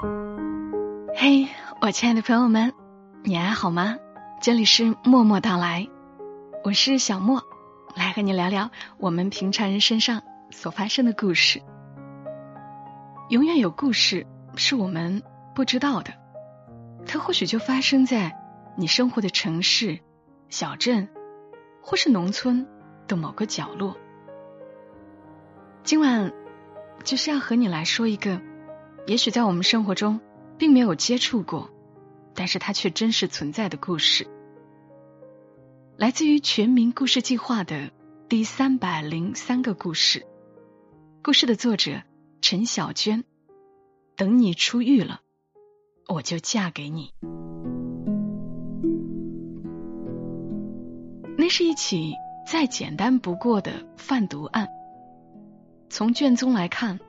嘿，我亲爱的朋友们，你还好吗？这里是默默到来，我是小莫，来和你聊聊我们平常人身上所发生的故事。永远有故事是我们不知道的，它或许就发生在你生活的城市、小镇，或是农村的某个角落。今晚就是要和你来说一个，也许在我们生活中并没有接触过，但是它却真实存在的故事，来自于全民故事计划的第三百零三个故事。故事的作者。陈小娟，等你出狱了，我就嫁给你。那是一起再简单不过的贩毒案。从卷宗来看，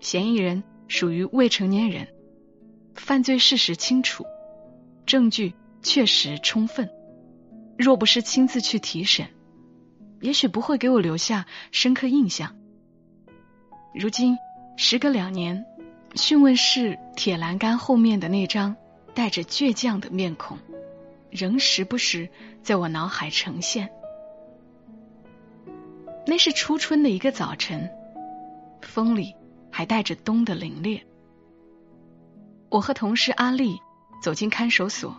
嫌疑人属于未成年人，犯罪事实清楚，证据确实充分。若不是亲自去提审，也许不会给我留下深刻印象。如今。时隔两年，讯问室铁栏杆后面的那张带着倔强的面孔，仍时不时在我脑海呈现。那是初春的一个早晨，风里还带着冬的凛冽。我和同事阿丽走进看守所，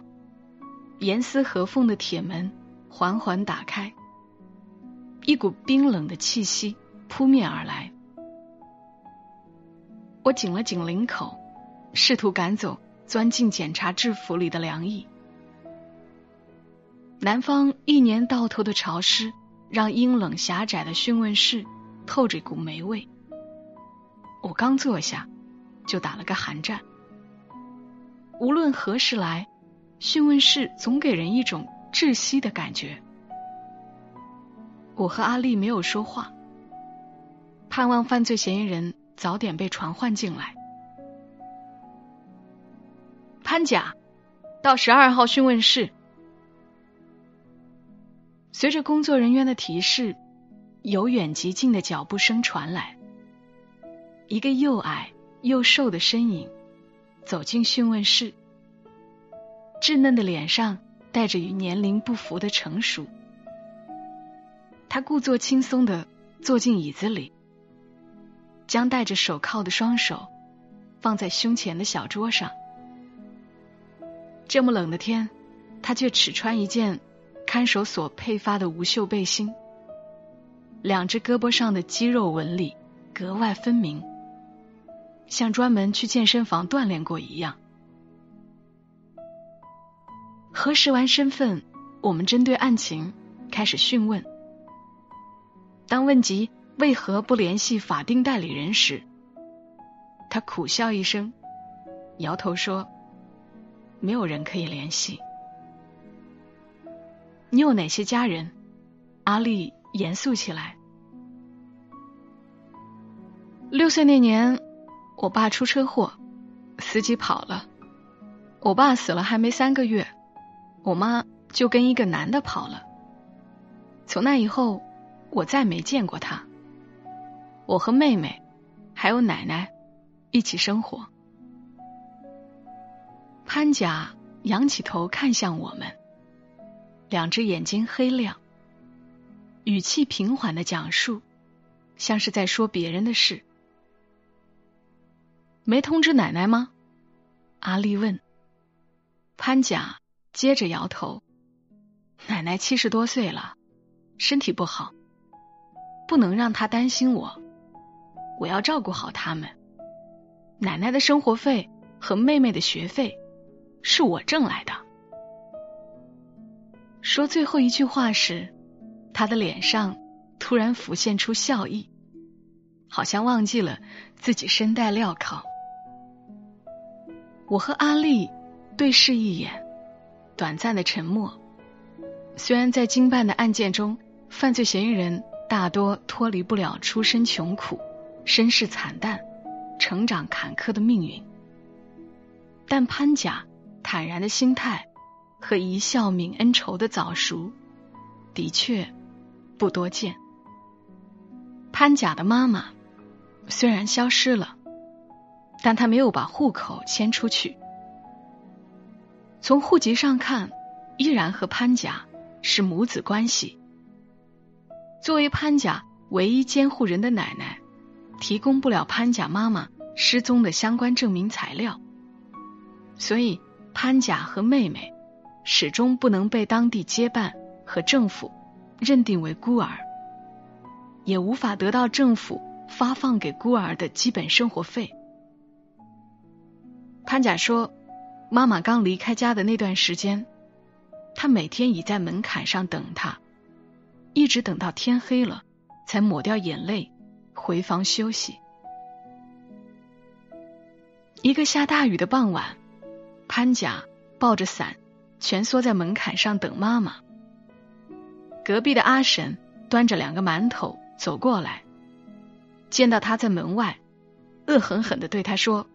严丝合缝的铁门缓缓打开，一股冰冷的气息扑面而来。我紧了紧领口，试图赶走钻进检查制服里的凉意。南方一年到头的潮湿，让阴冷狭窄的讯问室透着一股霉味。我刚坐下，就打了个寒战。无论何时来，讯问室总给人一种窒息的感觉。我和阿丽没有说话，盼望犯罪嫌疑人。早点被传唤进来。潘甲，到十二号讯问室。随着工作人员的提示，由远及近的脚步声传来。一个又矮又瘦的身影走进讯问室，稚嫩的脸上带着与年龄不符的成熟。他故作轻松的坐进椅子里。将戴着手铐的双手放在胸前的小桌上。这么冷的天，他却只穿一件看守所配发的无袖背心，两只胳膊上的肌肉纹理格外分明，像专门去健身房锻炼过一样。核实完身份，我们针对案情开始讯问。当问及。为何不联系法定代理人时，他苦笑一声，摇头说：“没有人可以联系。”你有哪些家人？阿丽严肃起来。六岁那年，我爸出车祸，司机跑了。我爸死了还没三个月，我妈就跟一个男的跑了。从那以后，我再没见过他。我和妹妹还有奶奶一起生活。潘甲仰起头看向我们，两只眼睛黑亮，语气平缓的讲述，像是在说别人的事。没通知奶奶吗？阿丽问。潘甲接着摇头，奶奶七十多岁了，身体不好，不能让她担心我。我要照顾好他们。奶奶的生活费和妹妹的学费是我挣来的。说最后一句话时，他的脸上突然浮现出笑意，好像忘记了自己身带镣铐。我和阿丽对视一眼，短暂的沉默。虽然在经办的案件中，犯罪嫌疑人大多脱离不了出身穷苦。身世惨淡、成长坎坷的命运，但潘甲坦然的心态和一笑泯恩仇的早熟，的确不多见。潘甲的妈妈虽然消失了，但他没有把户口迁出去。从户籍上看，依然和潘家是母子关系。作为潘家唯一监护人的奶奶，提供不了潘家妈妈失踪的相关证明材料，所以潘家和妹妹始终不能被当地接办和政府认定为孤儿，也无法得到政府发放给孤儿的基本生活费。潘甲说：“妈妈刚离开家的那段时间，他每天倚在门槛上等她，一直等到天黑了，才抹掉眼泪回房休息。”一个下大雨的傍晚，潘甲抱着伞，蜷缩在门槛上等妈妈。隔壁的阿婶端着两个馒头走过来，见到他在门外，恶狠狠的对他说。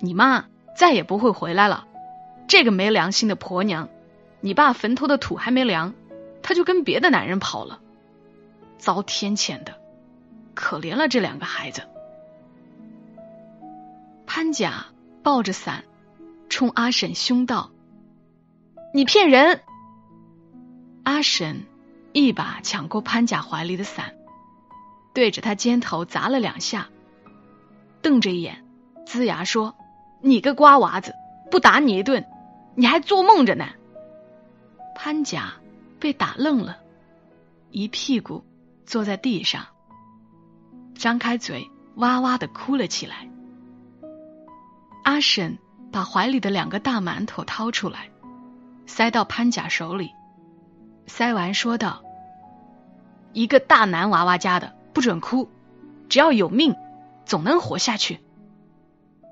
你妈再也不会回来了，这个没良心的婆娘！你爸坟头的土还没凉，她就跟别的男人跑了，遭天谴的，可怜了这两个孩子。潘甲抱着伞，冲阿婶凶道：“你骗人！”阿婶一把抢过潘甲怀里的伞，对着他肩头砸了两下，瞪着眼，龇牙说。你个瓜娃子，不打你一顿，你还做梦着呢！潘甲被打愣了，一屁股坐在地上，张开嘴哇哇的哭了起来。阿婶把怀里的两个大馒头掏出来，塞到潘甲手里，塞完说道：“一个大男娃娃家的，不准哭，只要有命，总能活下去。”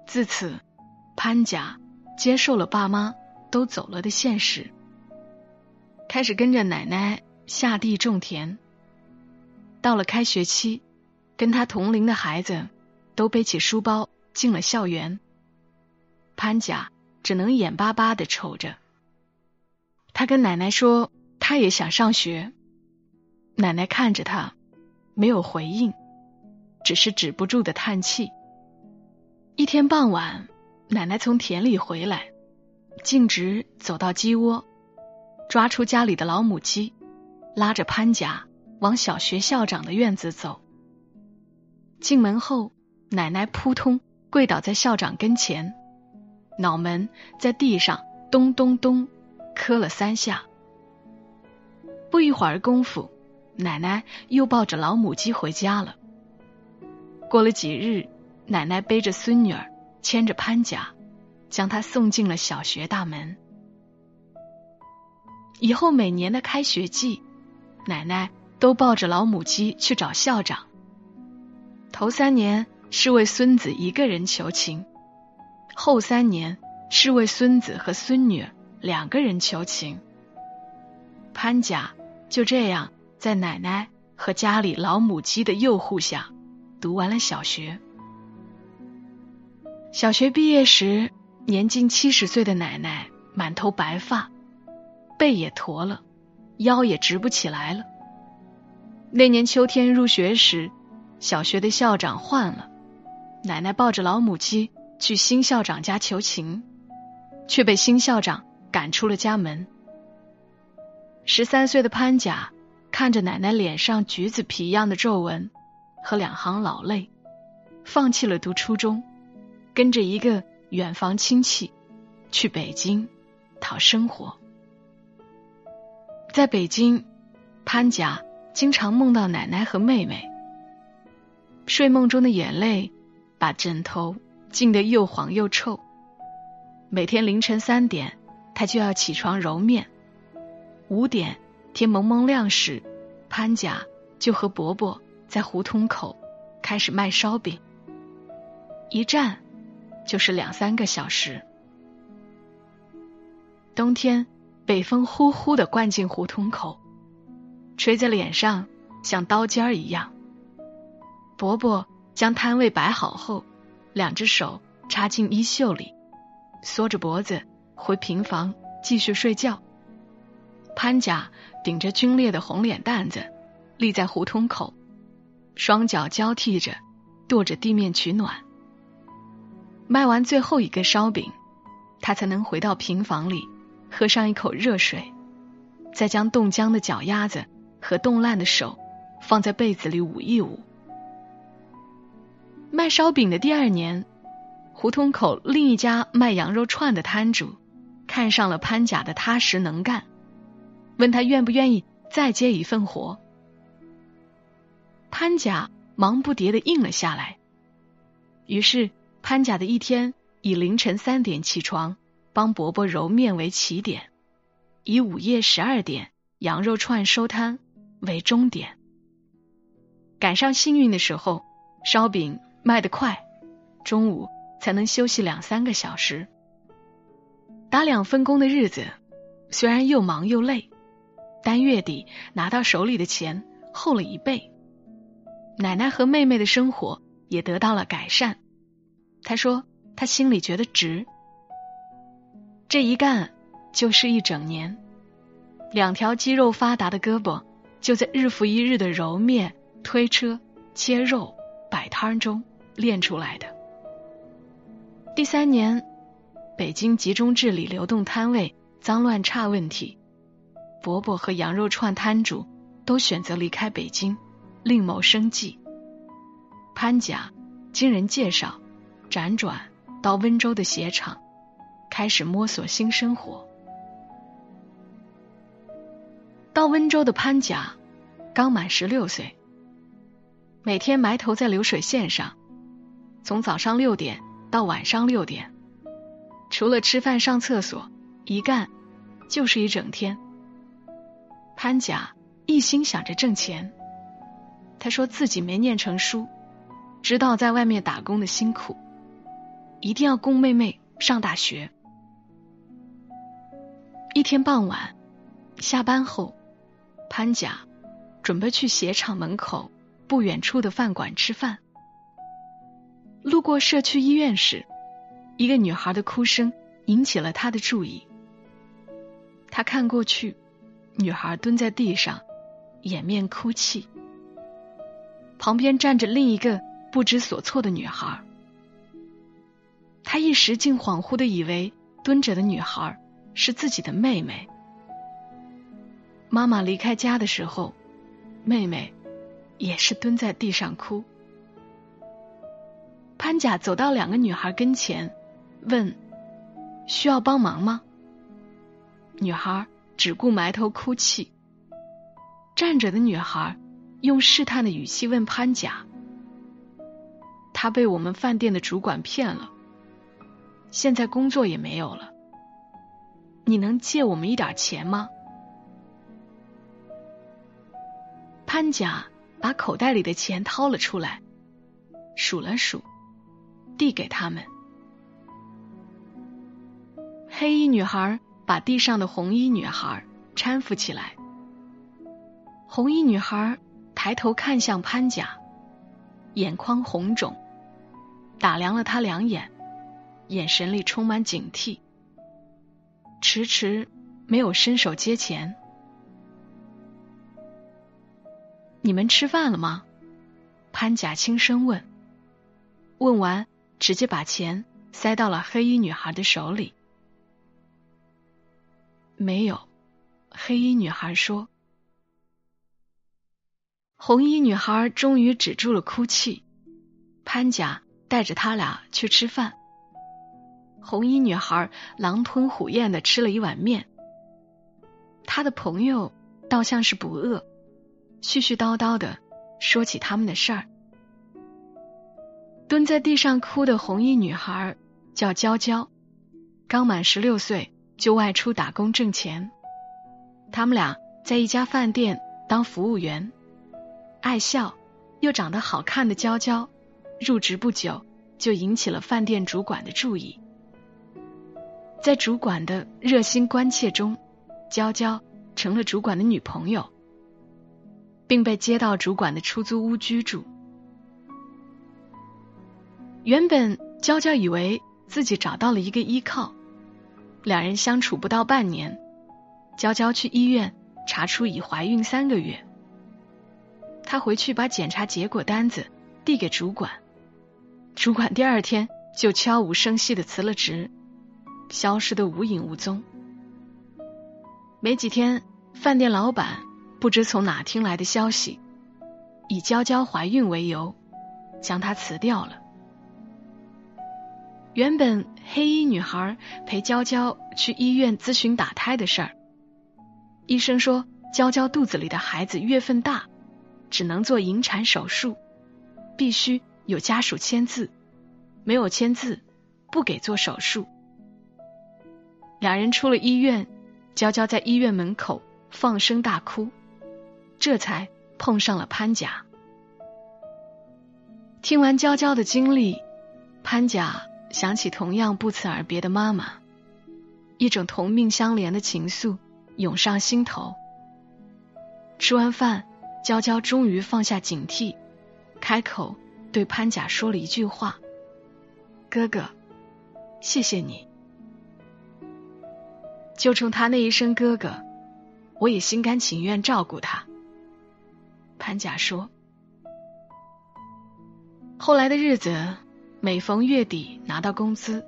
自此。潘甲接受了爸妈都走了的现实，开始跟着奶奶下地种田。到了开学期，跟他同龄的孩子都背起书包进了校园，潘甲只能眼巴巴的瞅着。他跟奶奶说，他也想上学。奶奶看着他，没有回应，只是止不住的叹气。一天傍晚。奶奶从田里回来，径直走到鸡窝，抓出家里的老母鸡，拉着潘甲往小学校长的院子走。进门后，奶奶扑通跪倒在校长跟前，脑门在地上咚咚咚磕了三下。不一会儿功夫，奶奶又抱着老母鸡回家了。过了几日，奶奶背着孙女儿。牵着潘甲，将他送进了小学大门。以后每年的开学季，奶奶都抱着老母鸡去找校长。头三年是为孙子一个人求情，后三年是为孙子和孙女两个人求情。潘甲就这样在奶奶和家里老母鸡的诱护下，读完了小学。小学毕业时，年近七十岁的奶奶满头白发，背也驼了，腰也直不起来了。那年秋天入学时，小学的校长换了，奶奶抱着老母鸡去新校长家求情，却被新校长赶出了家门。十三岁的潘甲看着奶奶脸上橘子皮一样的皱纹和两行老泪，放弃了读初中。跟着一个远房亲戚去北京讨生活，在北京，潘甲经常梦到奶奶和妹妹，睡梦中的眼泪把枕头浸得又黄又臭。每天凌晨三点，他就要起床揉面。五点天蒙蒙亮时，潘甲就和伯伯在胡同口开始卖烧饼，一站。就是两三个小时。冬天，北风呼呼的灌进胡同口，吹在脸上像刀尖儿一样。伯伯将摊位摆好后，两只手插进衣袖里，缩着脖子回平房继续睡觉。潘甲顶着皲裂的红脸蛋子，立在胡同口，双脚交替着，跺着地面取暖。卖完最后一个烧饼，他才能回到平房里，喝上一口热水，再将冻僵的脚丫子和冻烂的手放在被子里捂一捂。卖烧饼的第二年，胡同口另一家卖羊肉串的摊主看上了潘甲的踏实能干，问他愿不愿意再接一份活。潘甲忙不迭的应了下来。于是潘甲的一天以凌晨三点起床帮伯伯揉面为起点，以午夜十二点羊肉串收摊为终点。赶上幸运的时候，烧饼。卖得快，中午才能休息两三个小时。打两份工的日子，虽然又忙又累，但月底拿到手里的钱厚了一倍。奶奶和妹妹的生活也得到了改善。他说：“他心里觉得值。”这一干就是一整年，两条肌肉发达的胳膊就在日复一日的揉面、推车、切肉、摆摊中。练出来的。第三年，北京集中治理流动摊位脏乱差问题，伯伯和羊肉串摊主都选择离开北京，另谋生计。潘甲经人介绍，辗转到温州的鞋厂，开始摸索新生活。到温州的潘甲刚满十六岁，每天埋头在流水线上。从早上六点到晚上六点，除了吃饭上厕所，一干就是一整天。潘甲一心想着挣钱，他说自己没念成书，知道在外面打工的辛苦，一定要供妹妹上大学。一天傍晚下班后，潘甲准备去鞋厂门口不远处的饭馆吃饭。路过社区医院时，一个女孩的哭声引起了他的注意。他看过去，女孩蹲在地上，掩面哭泣。旁边站着另一个不知所措的女孩。他一时竟恍惚的以为蹲着的女孩是自己的妹妹。妈妈离开家的时候，妹妹也是蹲在地上哭。潘甲走到两个女孩跟前，问：“需要帮忙吗？”女孩只顾埋头哭泣。站着的女孩用试探的语气问潘甲：“他被我们饭店的主管骗了，现在工作也没有了，你能借我们一点钱吗？”潘甲把口袋里的钱掏了出来，数了数。递给他们。黑衣女孩把地上的红衣女孩搀扶起来。红衣女孩抬头看向潘甲，眼眶红肿，打量了他两眼，眼神里充满警惕，迟迟没有伸手接钱。你们吃饭了吗？潘甲轻声问。问完。直接把钱塞到了黑衣女孩的手里。没有，黑衣女孩说。红衣女孩终于止住了哭泣。潘甲带着他俩去吃饭。红衣女孩狼吞虎咽的吃了一碗面。他的朋友倒像是不饿，絮絮叨叨的说起他们的事儿。蹲在地上哭的红衣女孩叫娇娇，刚满十六岁就外出打工挣钱。他们俩在一家饭店当服务员。爱笑又长得好看的娇娇，入职不久就引起了饭店主管的注意。在主管的热心关切中，娇娇成了主管的女朋友，并被接到主管的出租屋居住。原本娇娇以为自己找到了一个依靠，两人相处不到半年，娇娇去医院查出已怀孕三个月。她回去把检查结果单子递给主管，主管第二天就悄无声息的辞了职，消失的无影无踪。没几天，饭店老板不知从哪听来的消息，以娇娇怀孕为由，将她辞掉了。原本黑衣女孩陪娇娇去医院咨询打胎的事儿，医生说娇娇肚子里的孩子月份大，只能做引产手术，必须有家属签字，没有签字不给做手术。两人出了医院，娇娇在医院门口放声大哭，这才碰上了潘甲。听完娇娇的经历，潘甲。想起同样不辞而别的妈妈，一种同命相连的情愫涌上心头。吃完饭，娇娇终于放下警惕，开口对潘甲说了一句话：“哥哥，谢谢你。”就冲他那一声“哥哥”，我也心甘情愿照顾他。潘甲说：“后来的日子。”每逢月底拿到工资，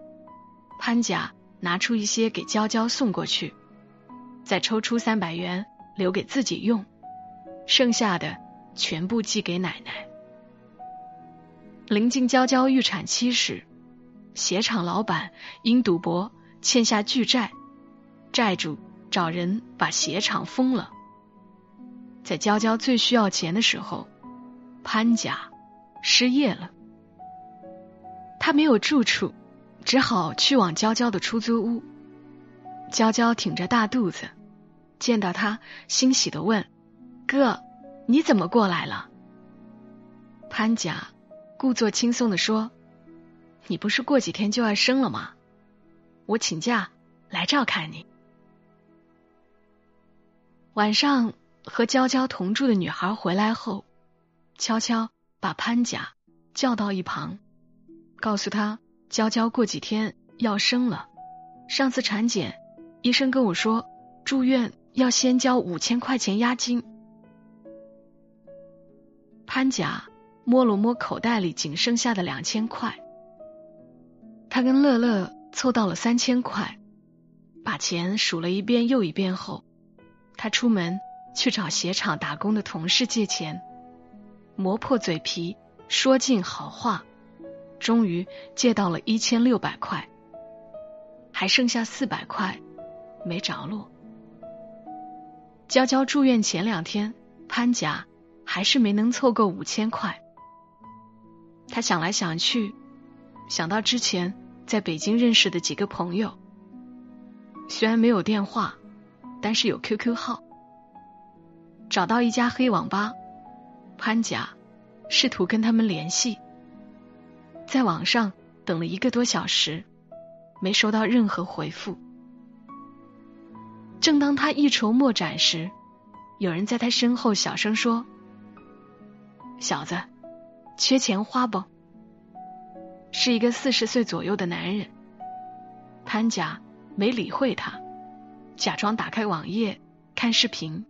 潘甲拿出一些给娇娇送过去，再抽出三百元留给自己用，剩下的全部寄给奶奶。临近娇娇预产期时，鞋厂老板因赌博欠下巨债，债主找人把鞋厂封了。在娇娇最需要钱的时候，潘甲失业了。他没有住处，只好去往娇娇的出租屋。娇娇挺着大肚子，见到他，欣喜的问：“哥，你怎么过来了？”潘甲故作轻松的说：“你不是过几天就要生了吗？我请假来照看你。”晚上和娇娇同住的女孩回来后，悄悄把潘甲叫到一旁。告诉他，娇娇过几天要生了。上次产检，医生跟我说，住院要先交五千块钱押金。潘甲摸了摸口袋里仅剩下的两千块，他跟乐乐凑到了三千块，把钱数了一遍又一遍后，他出门去找鞋厂打工的同事借钱，磨破嘴皮说尽好话。终于借到了一千六百块，还剩下四百块没着落。娇娇住院前两天，潘甲还是没能凑够五千块。他想来想去，想到之前在北京认识的几个朋友，虽然没有电话，但是有 QQ 号。找到一家黑网吧，潘甲试图跟他们联系。在网上等了一个多小时，没收到任何回复。正当他一筹莫展时，有人在他身后小声说：“小子，缺钱花不？”是一个四十岁左右的男人。潘甲没理会他，假装打开网页看视频。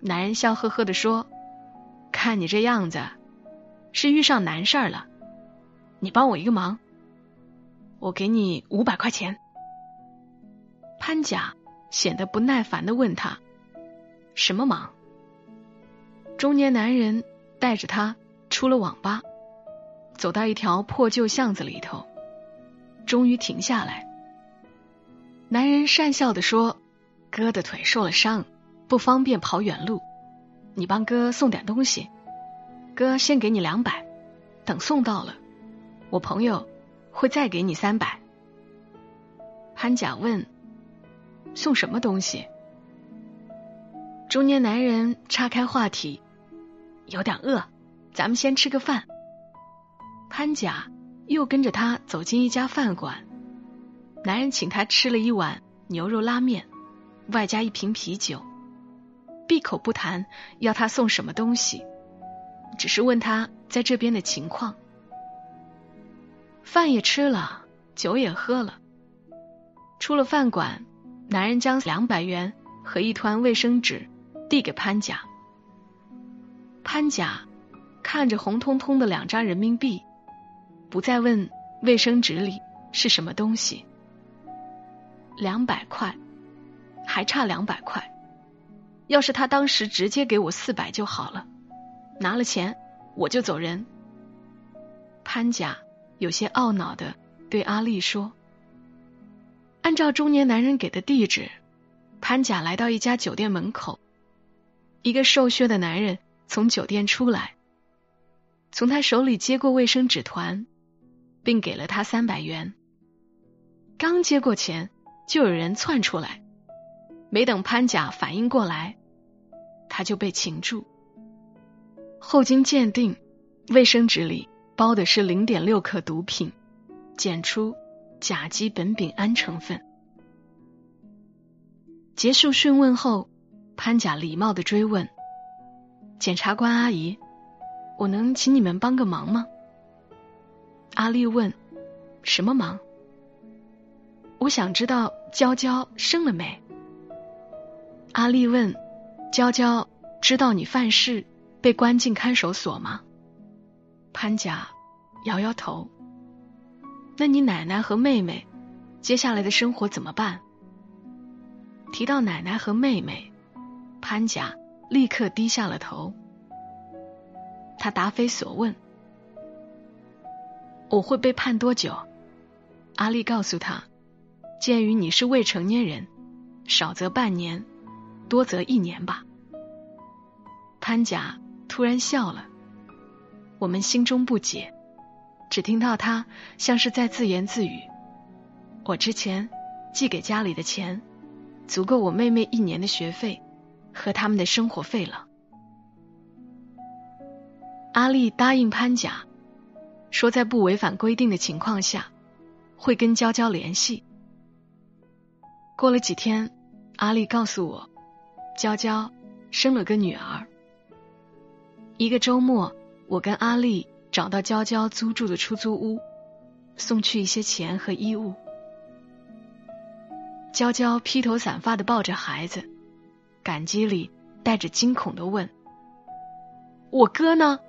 男人笑呵呵的说：“看你这样子，是遇上难事儿了。”你帮我一个忙，我给你五百块钱。潘甲显得不耐烦的问他：“什么忙？”中年男人带着他出了网吧，走到一条破旧巷子里头，终于停下来。男人讪笑的说：“哥的腿受了伤，不方便跑远路，你帮哥送点东西，哥先给你两百，等送到了。”我朋友会再给你三百。潘甲问：“送什么东西？”中年男人岔开话题：“有点饿，咱们先吃个饭。”潘甲又跟着他走进一家饭馆，男人请他吃了一碗牛肉拉面，外加一瓶啤酒，闭口不谈要他送什么东西，只是问他在这边的情况。饭也吃了，酒也喝了。出了饭馆，男人将两百元和一团卫生纸递给潘甲。潘甲看着红彤彤的两张人民币，不再问卫生纸里是什么东西。两百块，还差两百块。要是他当时直接给我四百就好了，拿了钱我就走人。潘甲有些懊恼的对阿丽说：“按照中年男人给的地址，潘甲来到一家酒店门口，一个瘦削的男人从酒店出来，从他手里接过卫生纸团，并给了他三百元。刚接过钱。”就有人窜出来，没等潘甲反应过来，他就被擒住。后经鉴定，卫生纸里包的是零点六克毒品，检出甲基苯丙胺成分。结束讯问后，潘甲礼貌的追问：“检察官阿姨，我能请你们帮个忙吗？”阿丽问：“什么忙？”我想知道娇娇生了没？阿丽问：“娇娇知道你犯事被关进看守所吗？”潘甲摇摇头。那你奶奶和妹妹接下来的生活怎么办？提到奶奶和妹妹，潘甲立刻低下了头。他答非所问：“我会被判多久？”阿丽告诉他。鉴于你是未成年人，少则半年，多则一年吧。潘甲突然笑了，我们心中不解，只听到他像是在自言自语：“我之前寄给家里的钱，足够我妹妹一年的学费和他们的生活费了。”阿丽答应潘甲，说在不违反规定的情况下，会跟娇娇联系。过了几天，阿丽告诉我，娇娇生了个女儿。一个周末，我跟阿丽找到娇娇租住的出租屋，送去一些钱和衣物。娇娇披头散发的抱着孩子，感激里带着惊恐的问：“我哥呢？”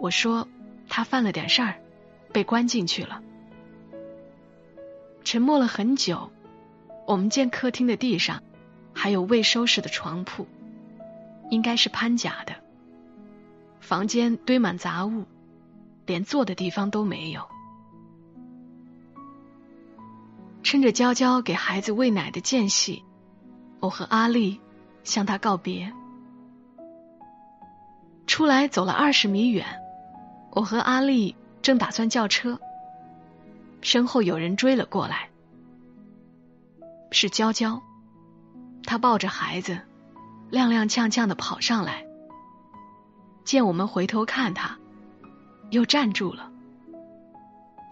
我说：“他犯了点事儿，被关进去了。”沉默了很久。我们见客厅的地上还有未收拾的床铺，应该是潘甲的。房间堆满杂物，连坐的地方都没有。趁着娇娇给孩子喂奶的间隙，我和阿丽向他告别。出来走了二十米远，我和阿丽正打算叫车，身后有人追了过来。是娇娇，她抱着孩子，踉踉跄跄的跑上来。见我们回头看她，又站住了。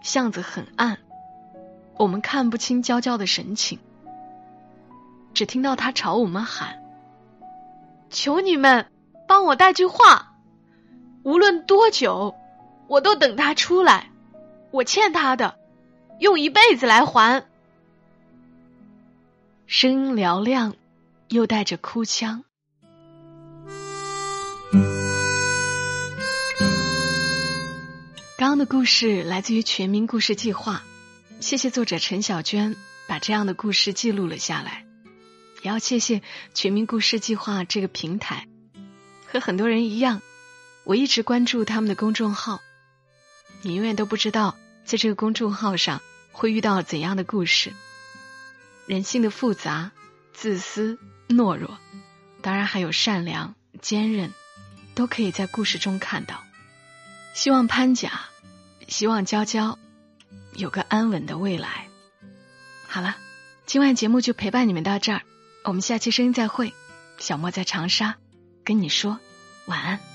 巷子很暗，我们看不清娇娇的神情，只听到她朝我们喊：“求你们帮我带句话，无论多久，我都等他出来。我欠他的，用一辈子来还。”声音嘹亮，又带着哭腔。刚刚的故事来自于《全民故事计划》，谢谢作者陈小娟把这样的故事记录了下来，也要谢谢《全民故事计划》这个平台。和很多人一样，我一直关注他们的公众号，你永远都不知道在这个公众号上会遇到怎样的故事。人性的复杂、自私、懦弱，当然还有善良、坚韧，都可以在故事中看到。希望潘甲，希望娇娇有个安稳的未来。好了，今晚节目就陪伴你们到这儿，我们下期声音再会。小莫在长沙跟你说晚安。